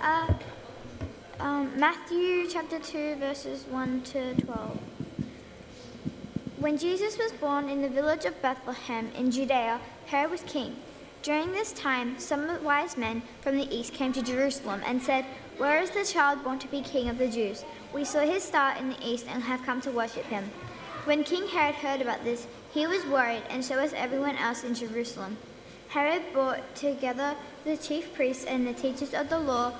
Uh, um, Matthew chapter 2, verses 1 to 12. When Jesus was born in the village of Bethlehem in Judea, Herod was king. During this time, some wise men from the east came to Jerusalem and said, Where is the child born to be king of the Jews? We saw his star in the east and have come to worship him. When King Herod heard about this, he was worried, and so was everyone else in Jerusalem. Herod brought together the chief priests and the teachers of the law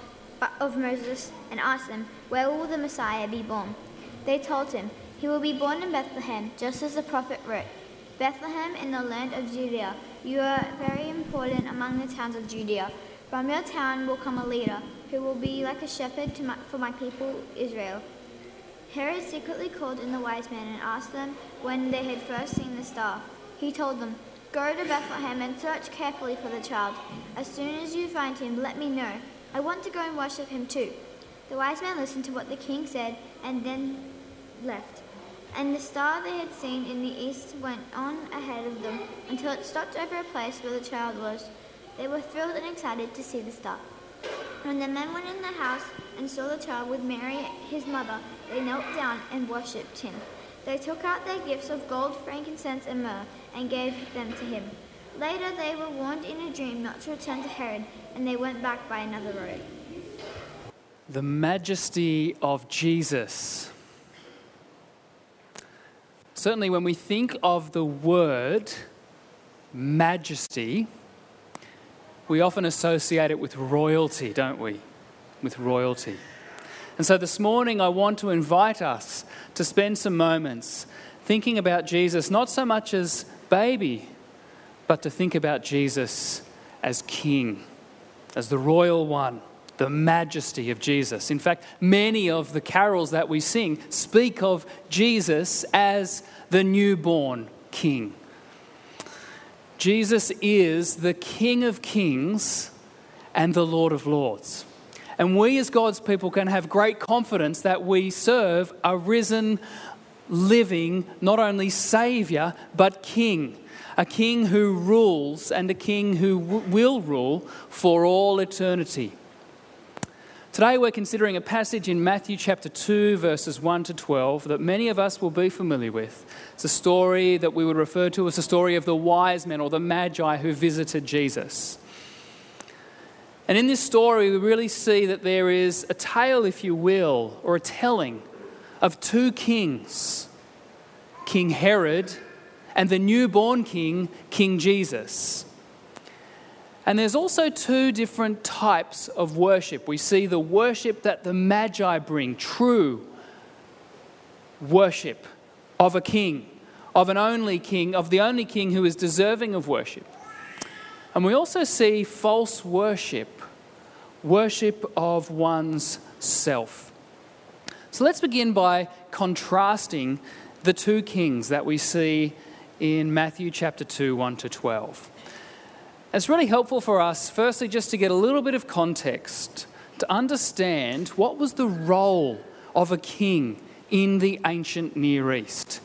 of Moses and asked them, Where will the Messiah be born? They told him, He will be born in Bethlehem, just as the prophet wrote. Bethlehem in the land of Judea, you are very important among the towns of Judea. From your town will come a leader who will be like a shepherd my, for my people Israel. Herod secretly called in the wise men and asked them when they had first seen the star. He told them, Go to Bethlehem and search carefully for the child. As soon as you find him, let me know. I want to go and worship him too. The wise men listened to what the king said and then left. And the star they had seen in the east went on ahead of them until it stopped over a place where the child was. They were thrilled and excited to see the star. When the men went in the house and saw the child with Mary, his mother, they knelt down and worshipped him. They took out their gifts of gold, frankincense, and myrrh and gave them to him. Later they were warned in a dream not to return to Herod, and they went back by another road. The majesty of Jesus. Certainly, when we think of the word majesty, we often associate it with royalty, don't we? With royalty. And so this morning, I want to invite us to spend some moments thinking about Jesus, not so much as baby, but to think about Jesus as king, as the royal one, the majesty of Jesus. In fact, many of the carols that we sing speak of Jesus as the newborn king. Jesus is the King of kings and the Lord of lords. And we, as God's people, can have great confidence that we serve a risen, living, not only Savior, but King. A King who rules and a King who w- will rule for all eternity. Today, we're considering a passage in Matthew chapter 2, verses 1 to 12, that many of us will be familiar with. It's a story that we would refer to as the story of the wise men or the magi who visited Jesus. And in this story, we really see that there is a tale, if you will, or a telling of two kings King Herod and the newborn king, King Jesus. And there's also two different types of worship. We see the worship that the Magi bring, true worship of a king, of an only king, of the only king who is deserving of worship. And we also see false worship worship of one's self. So let's begin by contrasting the two kings that we see in Matthew chapter 2, 1 to 12. It's really helpful for us, firstly, just to get a little bit of context to understand what was the role of a king in the ancient Near East.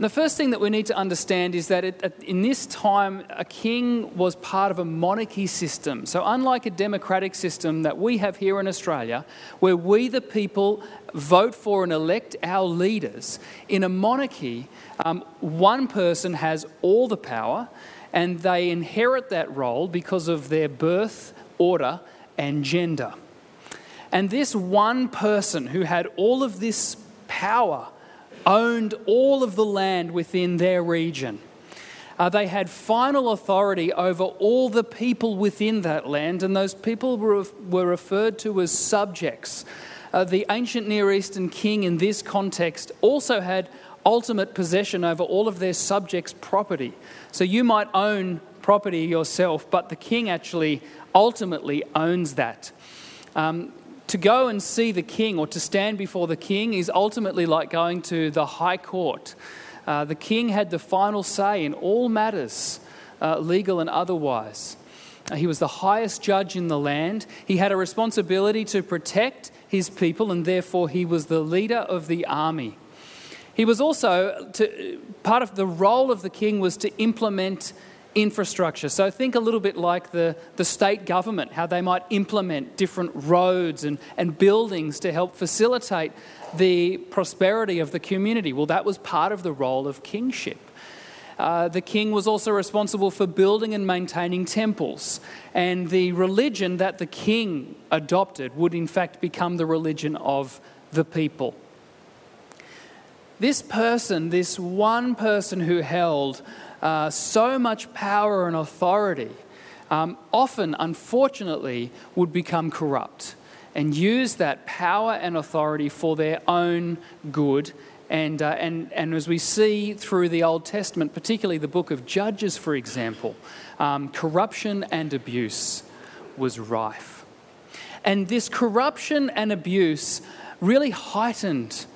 The first thing that we need to understand is that it, in this time, a king was part of a monarchy system. So, unlike a democratic system that we have here in Australia, where we, the people, vote for and elect our leaders, in a monarchy, um, one person has all the power and they inherit that role because of their birth, order, and gender. And this one person who had all of this power, owned all of the land within their region. Uh, they had final authority over all the people within that land, and those people were, were referred to as subjects. Uh, the ancient Near Eastern king in this context also had ultimate possession over all of their subjects' property. So you might own property yourself, but the king actually ultimately owns that. Um, to go and see the king or to stand before the king is ultimately like going to the high court. Uh, the king had the final say in all matters, uh, legal and otherwise. Uh, he was the highest judge in the land. He had a responsibility to protect his people, and therefore he was the leader of the army. He was also, to, part of the role of the king was to implement infrastructure. So think a little bit like the, the state government, how they might implement different roads and, and buildings to help facilitate the prosperity of the community. Well, that was part of the role of kingship. Uh, the king was also responsible for building and maintaining temples. And the religion that the king adopted would, in fact, become the religion of the people. This person, this one person who held uh, so much power and authority, um, often, unfortunately, would become corrupt and use that power and authority for their own good. And, uh, and, and as we see through the Old Testament, particularly the book of Judges, for example, um, corruption and abuse was rife. And this corruption and abuse really heightened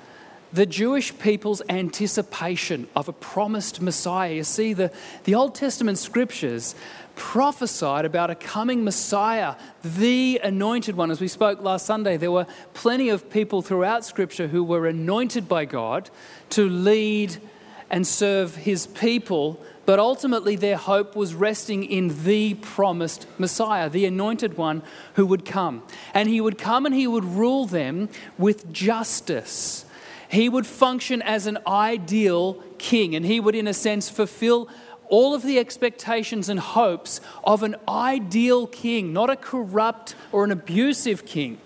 the Jewish people's anticipation of a promised Messiah. You see, the, the Old Testament scriptures prophesied about a coming Messiah, the anointed one. As we spoke last Sunday, there were plenty of people throughout Scripture who were anointed by God to lead and serve his people, but ultimately their hope was resting in the promised Messiah, the anointed one who would come. And he would come and he would rule them with justice he would function as an ideal king, and he would, in a sense, fulfill all of the expectations and hopes of an ideal king, not a corrupt or an abusive king,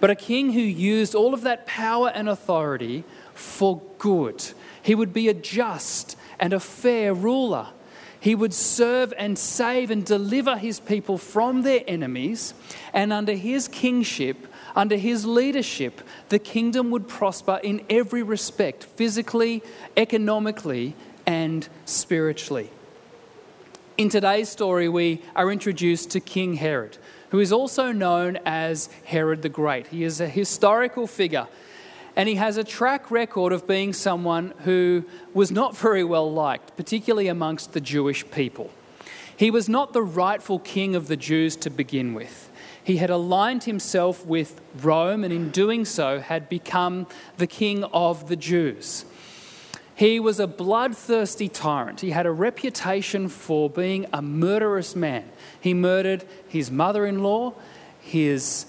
but a king who used all of that power and authority for good. He would be a just and a fair ruler. He would serve and save and deliver his people from their enemies, and under his kingship, under his leadership, the kingdom would prosper in every respect physically, economically, and spiritually. In today's story, we are introduced to King Herod, who is also known as Herod the Great. He is a historical figure and he has a track record of being someone who was not very well liked, particularly amongst the Jewish people. He was not the rightful king of the Jews to begin with he had aligned himself with Rome and in doing so had become the king of the Jews. He was a bloodthirsty tyrant. He had a reputation for being a murderous man. He murdered his mother in law, his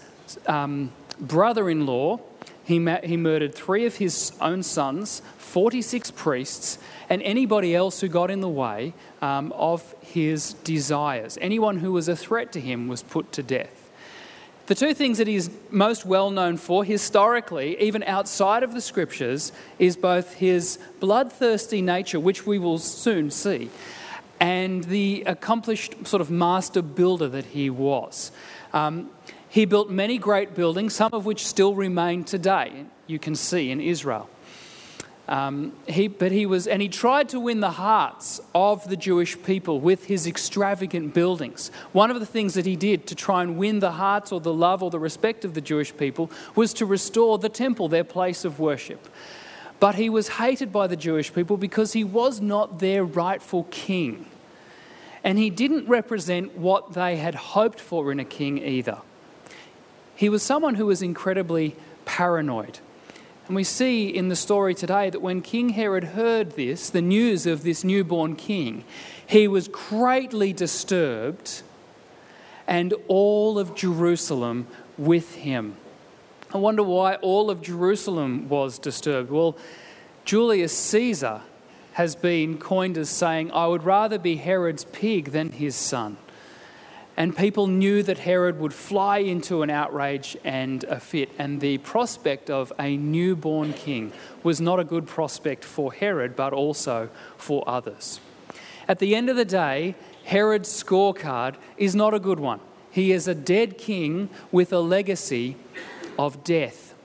um, brother in law, he, ma- he murdered three of his own sons, 46 priests, and anybody else who got in the way um, of his desires. Anyone who was a threat to him was put to death. The two things that he's most well known for historically, even outside of the scriptures, is both his bloodthirsty nature, which we will soon see, and the accomplished sort of master builder that he was. Um, he built many great buildings, some of which still remain today, you can see in Israel. Um, he, but he was, and he tried to win the hearts of the Jewish people with his extravagant buildings. One of the things that he did to try and win the hearts or the love or the respect of the Jewish people was to restore the temple, their place of worship. But he was hated by the Jewish people because he was not their rightful king. And he didn't represent what they had hoped for in a king either. He was someone who was incredibly paranoid. And we see in the story today that when King Herod heard this, the news of this newborn king, he was greatly disturbed, and all of Jerusalem with him. I wonder why all of Jerusalem was disturbed. Well, Julius Caesar has been coined as saying, I would rather be Herod's pig than his son and people knew that Herod would fly into an outrage and a fit, and the prospect of a newborn king was not a good prospect for Herod, but also for others. At the end of the day, Herod's scorecard is not a good one. He is a dead king with a legacy of death.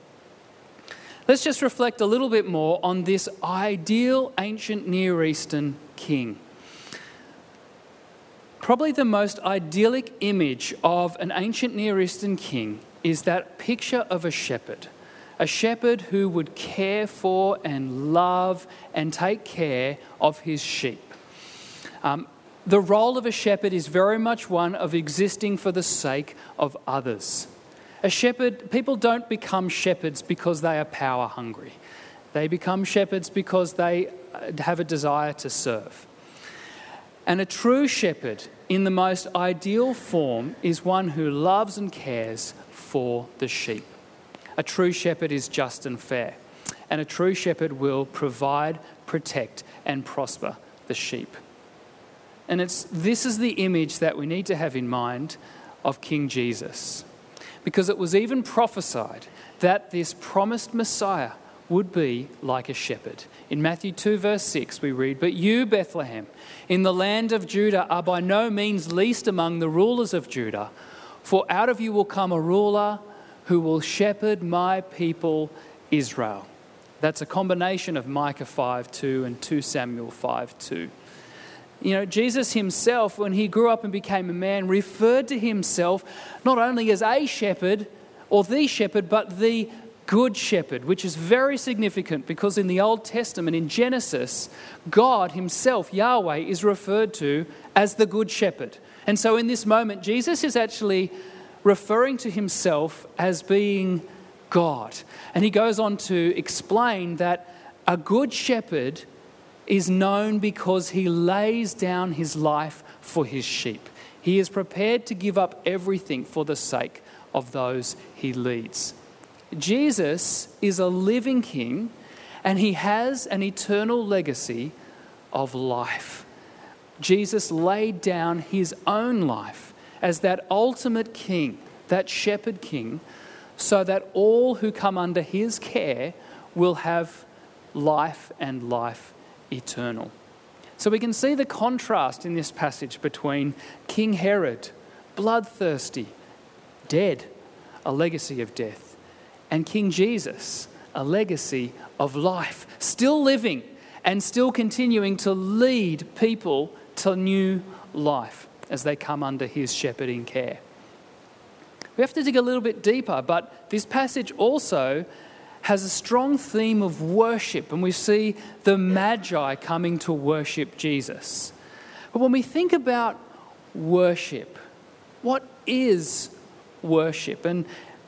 Let's just reflect a little bit more on this ideal ancient Near Eastern king. Probably the most idyllic image of an ancient Near Eastern king is that picture of a shepherd. A shepherd who would care for and love and take care of his sheep. Um, the role of a shepherd is very much one of existing for the sake of others. A shepherd, people don't become shepherds because they are power hungry. They become shepherds because they uh, have a desire to serve. And a true shepherd, in the most ideal form, is one who loves and cares for the sheep. A true shepherd is just and fair, and a true shepherd will provide, protect, and prosper the sheep. And it's, this is the image that we need to have in mind of King Jesus. Because it was even prophesied that this promised Messiah would be like a shepherd. In Matthew 2, verse 6, we read, But you, Bethlehem, in the land of Judah, are by no means least among the rulers of Judah, for out of you will come a ruler who will shepherd my people Israel. That's a combination of Micah 5 2 and 2 Samuel 5 2. You know, Jesus himself, when he grew up and became a man, referred to himself not only as a shepherd or the shepherd, but the good shepherd, which is very significant because in the Old Testament, in Genesis, God himself, Yahweh, is referred to as the good shepherd. And so in this moment, Jesus is actually referring to himself as being God. And he goes on to explain that a good shepherd is known because he lays down his life for his sheep. He is prepared to give up everything for the sake of those he leads. Jesus is a living king and he has an eternal legacy of life. Jesus laid down his own life as that ultimate king, that shepherd king, so that all who come under his care will have life and life eternal. So we can see the contrast in this passage between King Herod, bloodthirsty, dead, a legacy of death, and King Jesus, a legacy of life, still living and still continuing to lead people to new life as they come under his shepherding care. We have to dig a little bit deeper, but this passage also has a strong theme of worship, and we see the Magi coming to worship Jesus. But when we think about worship, what is worship? And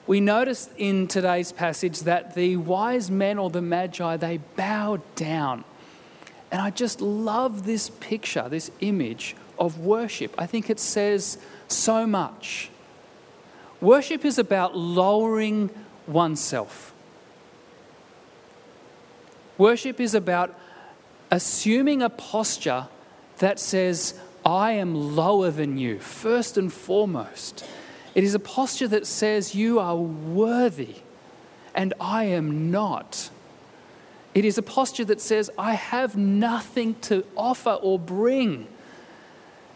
we notice in today's passage that the wise men or the Magi, they bowed down. And I just love this picture, this image of worship. I think it says so much. Worship is about lowering oneself. Worship is about assuming a posture that says, I am lower than you, first and foremost. It is a posture that says, You are worthy and I am not. It is a posture that says, I have nothing to offer or bring.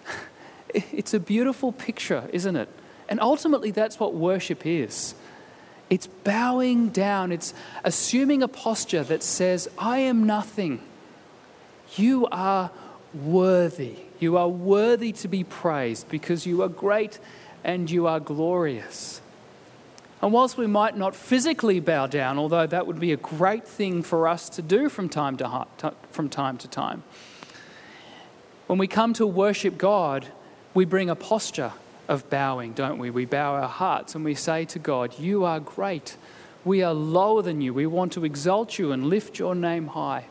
It's a beautiful picture, isn't it? And ultimately, that's what worship is. It's bowing down, it's assuming a posture that says, I am nothing. You are worthy. You are worthy to be praised because you are great and you are glorious. And whilst we might not physically bow down, although that would be a great thing for us to do from time to, from time, to time, when we come to worship God, we bring a posture of bowing, don't we? We bow our hearts and we say to God, You are great. We are lower than you. We want to exalt you and lift your name high.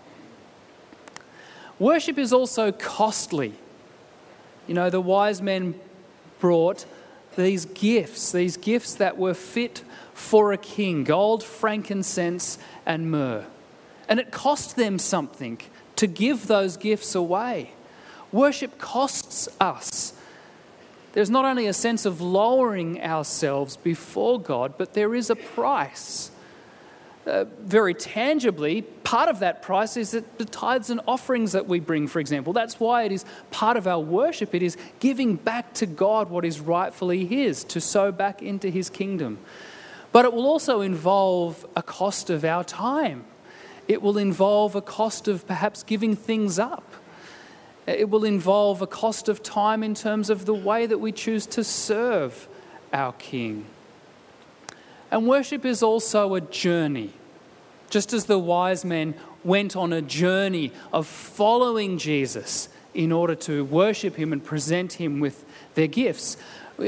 Worship is also costly. You know, the wise men brought these gifts, these gifts that were fit for a king gold, frankincense, and myrrh. And it cost them something to give those gifts away. Worship costs us there's not only a sense of lowering ourselves before God, but there is a price. Uh, very tangibly, part of that price is that the tithes and offerings that we bring, for example. That's why it is part of our worship. It is giving back to God what is rightfully His, to sow back into His kingdom. But it will also involve a cost of our time. It will involve a cost of perhaps giving things up. It will involve a cost of time in terms of the way that we choose to serve our King. And worship is also a journey. Just as the wise men went on a journey of following Jesus in order to worship him and present him with their gifts,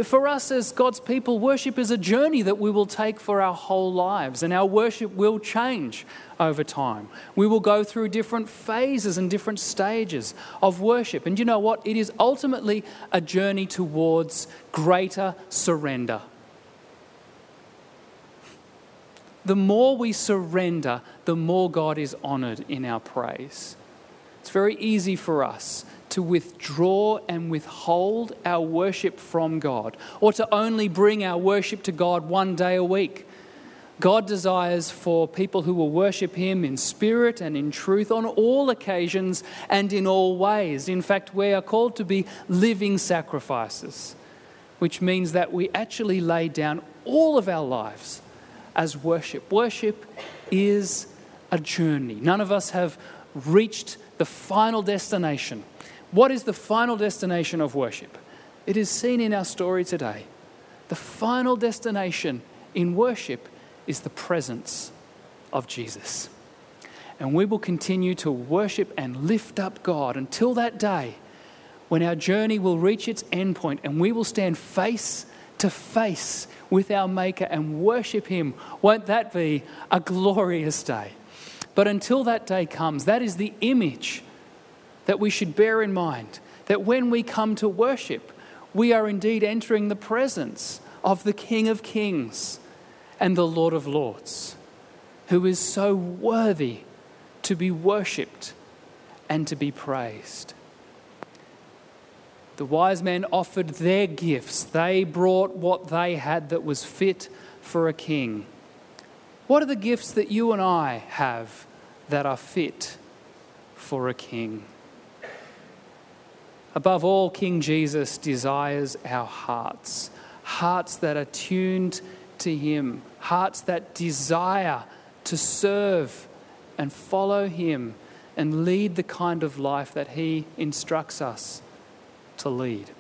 For us as God's people, worship is a journey that we will take for our whole lives, and our worship will change over time. We will go through different phases and different stages of worship. And you know what? It is ultimately a journey towards greater surrender. The more we surrender, the more God is honored in our praise. It's very easy for us to withdraw and withhold our worship from God, or to only bring our worship to God one day a week. God desires for people who will worship Him in spirit and in truth on all occasions and in all ways. In fact, we are called to be living sacrifices, which means that we actually lay down all of our lives as worship. Worship is a journey. None of us have reached the final destination. What is the final destination of worship? It is seen in our story today. The final destination in worship is the presence of Jesus. And we will continue to worship and lift up God until that day when our journey will reach its endpoint and we will stand face to face with our Maker and worship Him. Won't that be a glorious day? But until that day comes, that is the image that we should bear in mind that when we come to worship, we are indeed entering the presence of the King of Kings and the Lord of Lords, who is so worthy to be worshipped and to be praised. The wise men offered their gifts. They brought what they had that was fit for a king. What are the gifts that you and I have that are fit for a king? Above all, King Jesus desires our hearts, hearts that are tuned to Him, hearts that desire to serve and follow Him and lead the kind of life that He instructs us to lead.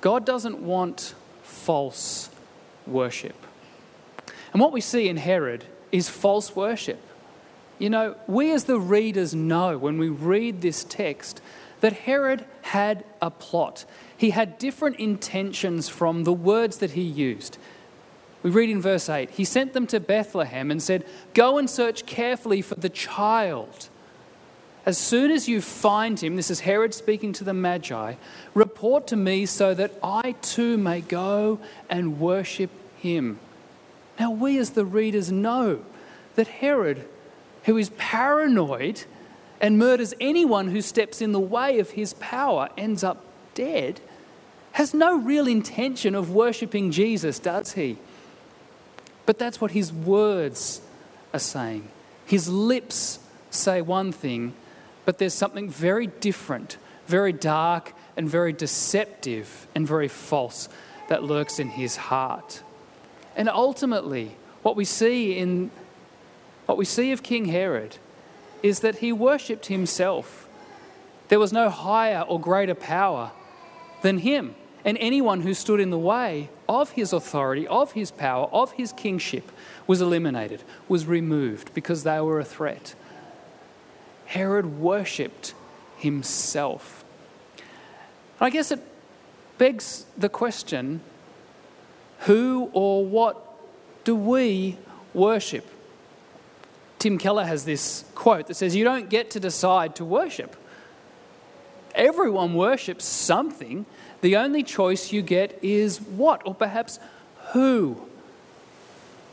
God doesn't want false worship. And what we see in Herod is false worship. You know, we as the readers know when we read this text that Herod had a plot. He had different intentions from the words that he used. We read in verse 8 He sent them to Bethlehem and said, Go and search carefully for the child. As soon as you find him, this is Herod speaking to the Magi, report to me so that I too may go and worship him. Now, we as the readers know that Herod, who is paranoid, and murders anyone who steps in the way of his power, ends up dead, has no real intention of worshipping Jesus, does he? But that's what his words are saying. His lips say one thing, but there's something very different, very dark, and very deceptive, and very false that lurks in his heart. And ultimately, what we see in what we see of King Herod is that he worshipped himself. There was no higher or greater power than him. And anyone who stood in the way of his authority, of his power, of his kingship was eliminated, was removed because they were a threat. Herod worshipped himself. I guess it begs the question who or what do we worship? Tim Keller has this quote that says, You don't get to decide to worship. Everyone worships something. The only choice you get is what, or perhaps who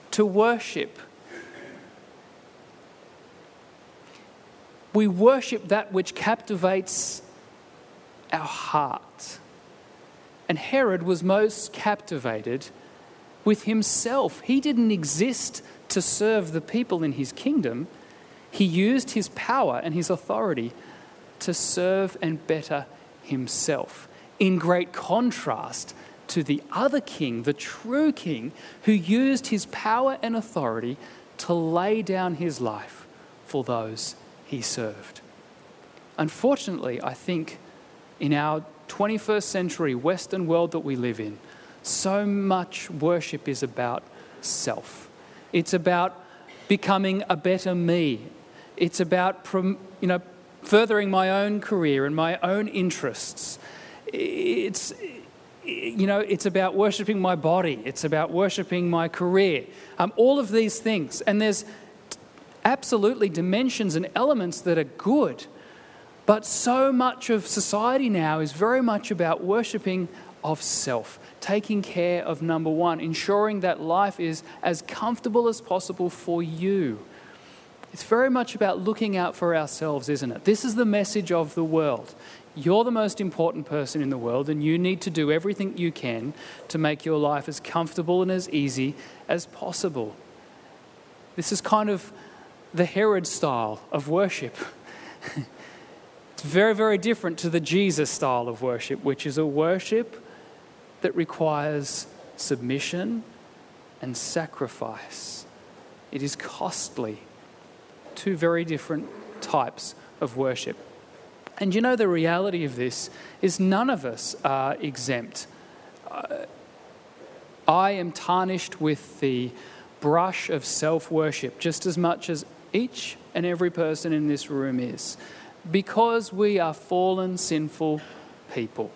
to worship. We worship that which captivates our heart. And Herod was most captivated with himself. He didn't exist to serve the people in his kingdom, he used his power and his authority to serve and better himself, in great contrast to the other king, the true king, who used his power and authority to lay down his life for those he served. Unfortunately, I think in our 21st century Western world that we live in, so much worship is about self. It's about becoming a better me. It's about you know, furthering my own career and my own interests. It's, you know, it's about worshiping my body, it's about worshiping my career, um, all of these things. And there's absolutely dimensions and elements that are good. But so much of society now is very much about worshiping of self, taking care of number one, ensuring that life is as comfortable as possible for you. It's very much about looking out for ourselves, isn't it? This is the message of the world. You're the most important person in the world, and you need to do everything you can to make your life as comfortable and as easy as possible. This is kind of the Herod style of worship. it's very, very different to the Jesus style of worship, which is a worship that requires submission and sacrifice. It is costly. Two very different types of worship. And you know, the reality of this is none of us are exempt. Uh, I am tarnished with the brush of self worship just as much as each and every person in this room is, because we are fallen, sinful people.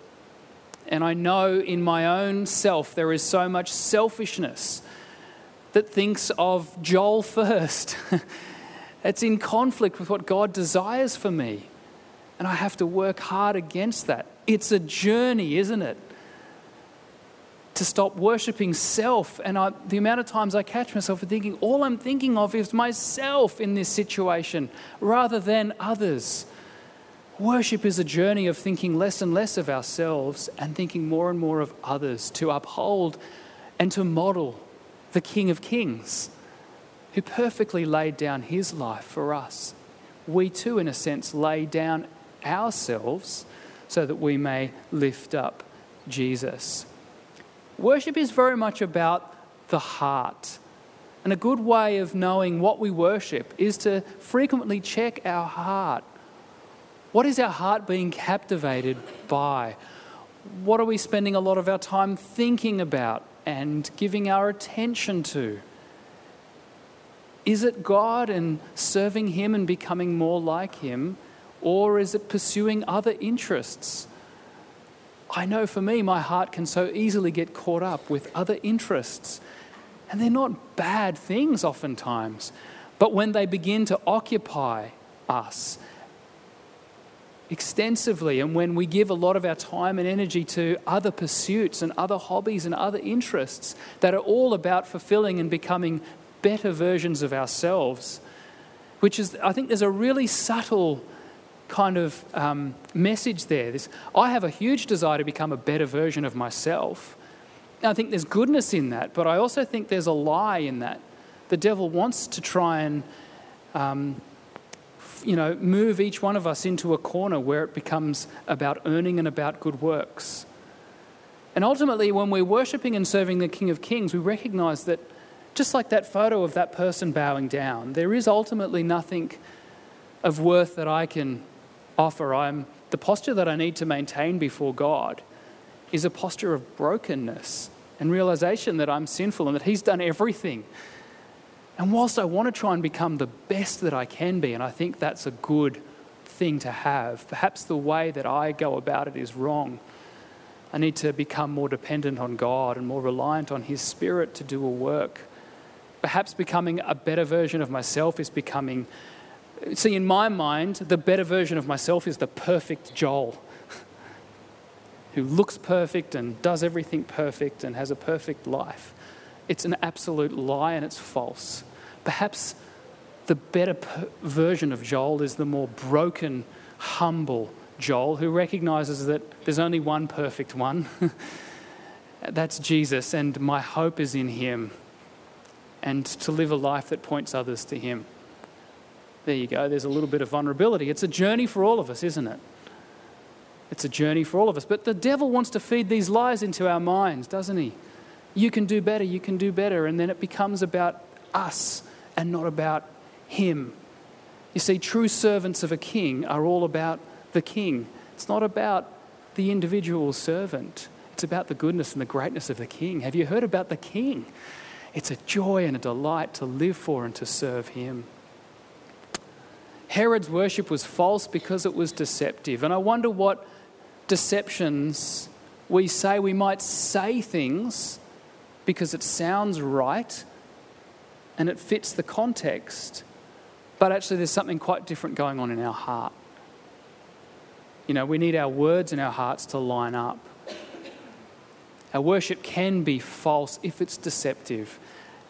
And I know in my own self there is so much selfishness that thinks of Joel first. it's in conflict with what God desires for me. And I have to work hard against that. It's a journey, isn't it? To stop worshipping self. And I, the amount of times I catch myself thinking, all I'm thinking of is myself in this situation rather than others. Worship is a journey of thinking less and less of ourselves and thinking more and more of others to uphold and to model the King of Kings who perfectly laid down his life for us. We too, in a sense, lay down ourselves so that we may lift up Jesus. Worship is very much about the heart. And a good way of knowing what we worship is to frequently check our heart. What is our heart being captivated by? What are we spending a lot of our time thinking about and giving our attention to? Is it God and serving Him and becoming more like Him? Or is it pursuing other interests? I know for me, my heart can so easily get caught up with other interests. And they're not bad things oftentimes. But when they begin to occupy us extensively, and when we give a lot of our time and energy to other pursuits and other hobbies and other interests that are all about fulfilling and becoming better versions of ourselves, which is, I think there's a really subtle kind of um, message there. This, I have a huge desire to become a better version of myself. And I think there's goodness in that, but I also think there's a lie in that. The devil wants to try and um, you know, move each one of us into a corner where it becomes about earning and about good works. And ultimately, when we're worshipping and serving the King of Kings, we recognize that just like that photo of that person bowing down, there is ultimately nothing of worth that I can offer. I'm, the posture that I need to maintain before God is a posture of brokenness and realization that I'm sinful and that He's done everything and whilst I want to try and become the best that I can be, and I think that's a good thing to have, perhaps the way that I go about it is wrong. I need to become more dependent on God and more reliant on His Spirit to do a work. Perhaps becoming a better version of myself is becoming. See, in my mind, the better version of myself is the perfect Joel who looks perfect and does everything perfect and has a perfect life. It's an absolute lie and it's false. Perhaps the better per- version of Joel is the more broken, humble Joel who recognizes that there's only one perfect one. That's Jesus, and my hope is in him, and to live a life that points others to him. There you go, there's a little bit of vulnerability. It's a journey for all of us, isn't it? It's a journey for all of us. But the devil wants to feed these lies into our minds, doesn't he? You can do better, you can do better. And then it becomes about us and not about him. You see, true servants of a king are all about the king. It's not about the individual servant, it's about the goodness and the greatness of the king. Have you heard about the king? It's a joy and a delight to live for and to serve him. Herod's worship was false because it was deceptive. And I wonder what deceptions we say we might say things because it sounds right and it fits the context, but actually there's something quite different going on in our heart. You know, we need our words and our hearts to line up. Our worship can be false if it's deceptive.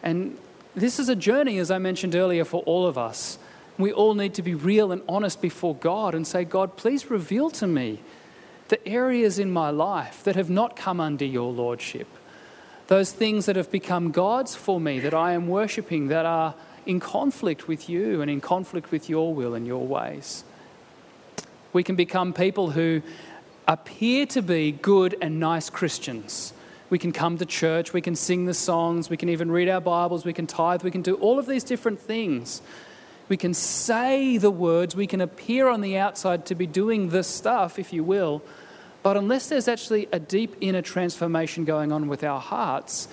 And this is a journey, as I mentioned earlier, for all of us. We all need to be real and honest before God and say, God, please reveal to me the areas in my life that have not come under your lordship. Those things that have become gods for me that I am worshipping that are in conflict with you and in conflict with your will and your ways. We can become people who appear to be good and nice Christians. We can come to church, we can sing the songs, we can even read our Bibles, we can tithe, we can do all of these different things. We can say the words, we can appear on the outside to be doing this stuff, if you will, but unless there's actually a deep inner transformation going on with our hearts,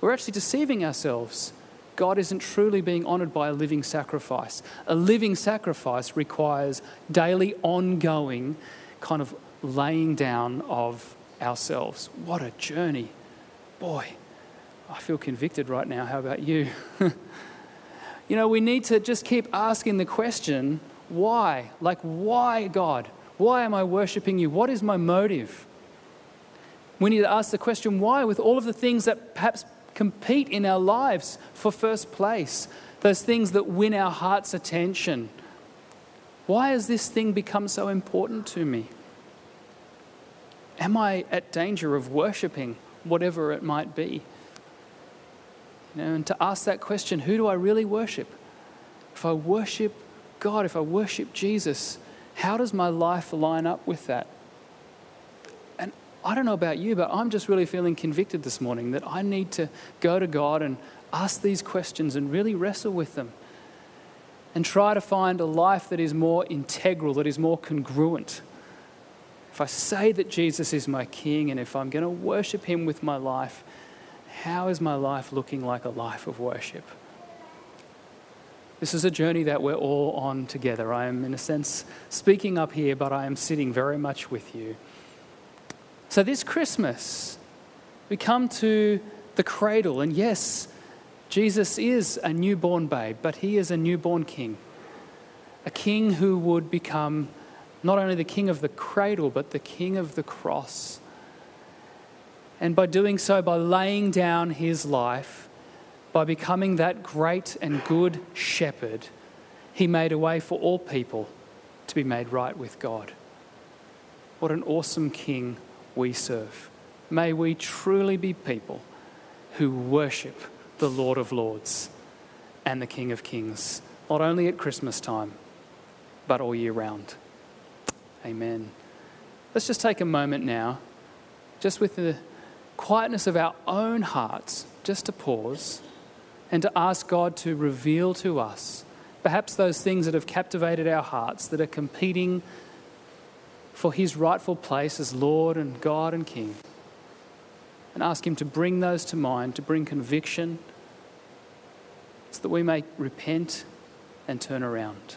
we're actually deceiving ourselves. God isn't truly being honored by a living sacrifice. A living sacrifice requires daily, ongoing kind of laying down of ourselves. What a journey. Boy, I feel convicted right now. How about you? you know, we need to just keep asking the question why? Like, why, God? Why am I worshiping you? What is my motive? We need to ask the question why, with all of the things that perhaps compete in our lives for first place, those things that win our heart's attention. Why has this thing become so important to me? Am I at danger of worshipping whatever it might be? Know, and to ask that question, who do I really worship? If I worship God, if I worship Jesus, how does my life line up with that? And I don't know about you, but I'm just really feeling convicted this morning that I need to go to God and ask these questions and really wrestle with them and try to find a life that is more integral, that is more congruent. If I say that Jesus is my King and if I'm going to worship Him with my life, how is my life looking like a life of worship? This is a journey that we're all on together. I am, in a sense, speaking up here, but I am sitting very much with you. So, this Christmas, we come to the cradle, and yes, Jesus is a newborn babe, but he is a newborn king. A king who would become not only the king of the cradle, but the king of the cross. And by doing so, by laying down his life, by becoming that great and good shepherd, he made a way for all people to be made right with God. What an awesome King we serve. May we truly be people who worship the Lord of Lords and the King of Kings, not only at Christmas time, but all year round. Amen. Let's just take a moment now, just with the quietness of our own hearts, just to pause and to ask God to reveal to us perhaps those things that have captivated our hearts that are competing for His rightful place as Lord and God and King. And ask Him to bring those to mind, to bring conviction, so that we may repent and turn around.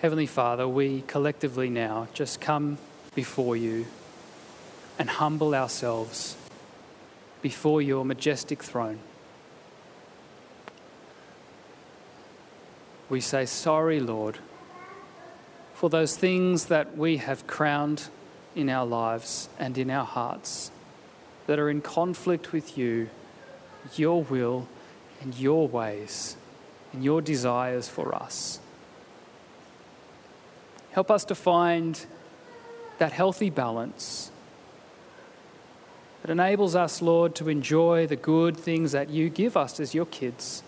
Heavenly Father, we collectively now just come before you and humble ourselves before your majestic throne. We say, Sorry, Lord, for those things that we have crowned in our lives and in our hearts that are in conflict with you, your will, and your ways, and your desires for us. Help us to find that healthy balance that enables us, Lord, to enjoy the good things that you give us as your kids,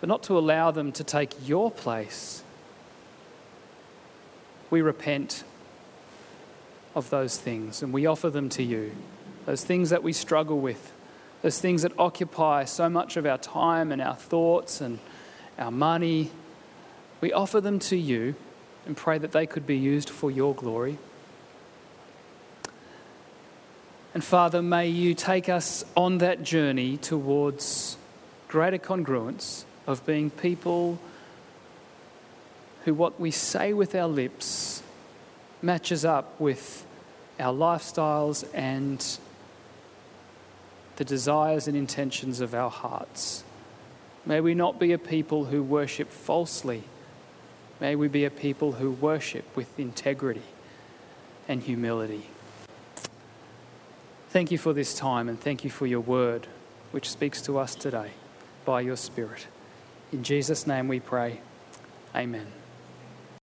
but not to allow them to take your place. We repent of those things and we offer them to you. Those things that we struggle with, those things that occupy so much of our time and our thoughts and our money we offer them to you and pray that they could be used for your glory. And Father, may you take us on that journey towards greater congruence of being people who what we say with our lips matches up with our lifestyles and the desires and intentions of our hearts. May we not be a people who worship falsely. May we be a people who worship with integrity and humility. Thank you for this time and thank you for your word, which speaks to us today by your Spirit. In Jesus' name we pray. Amen.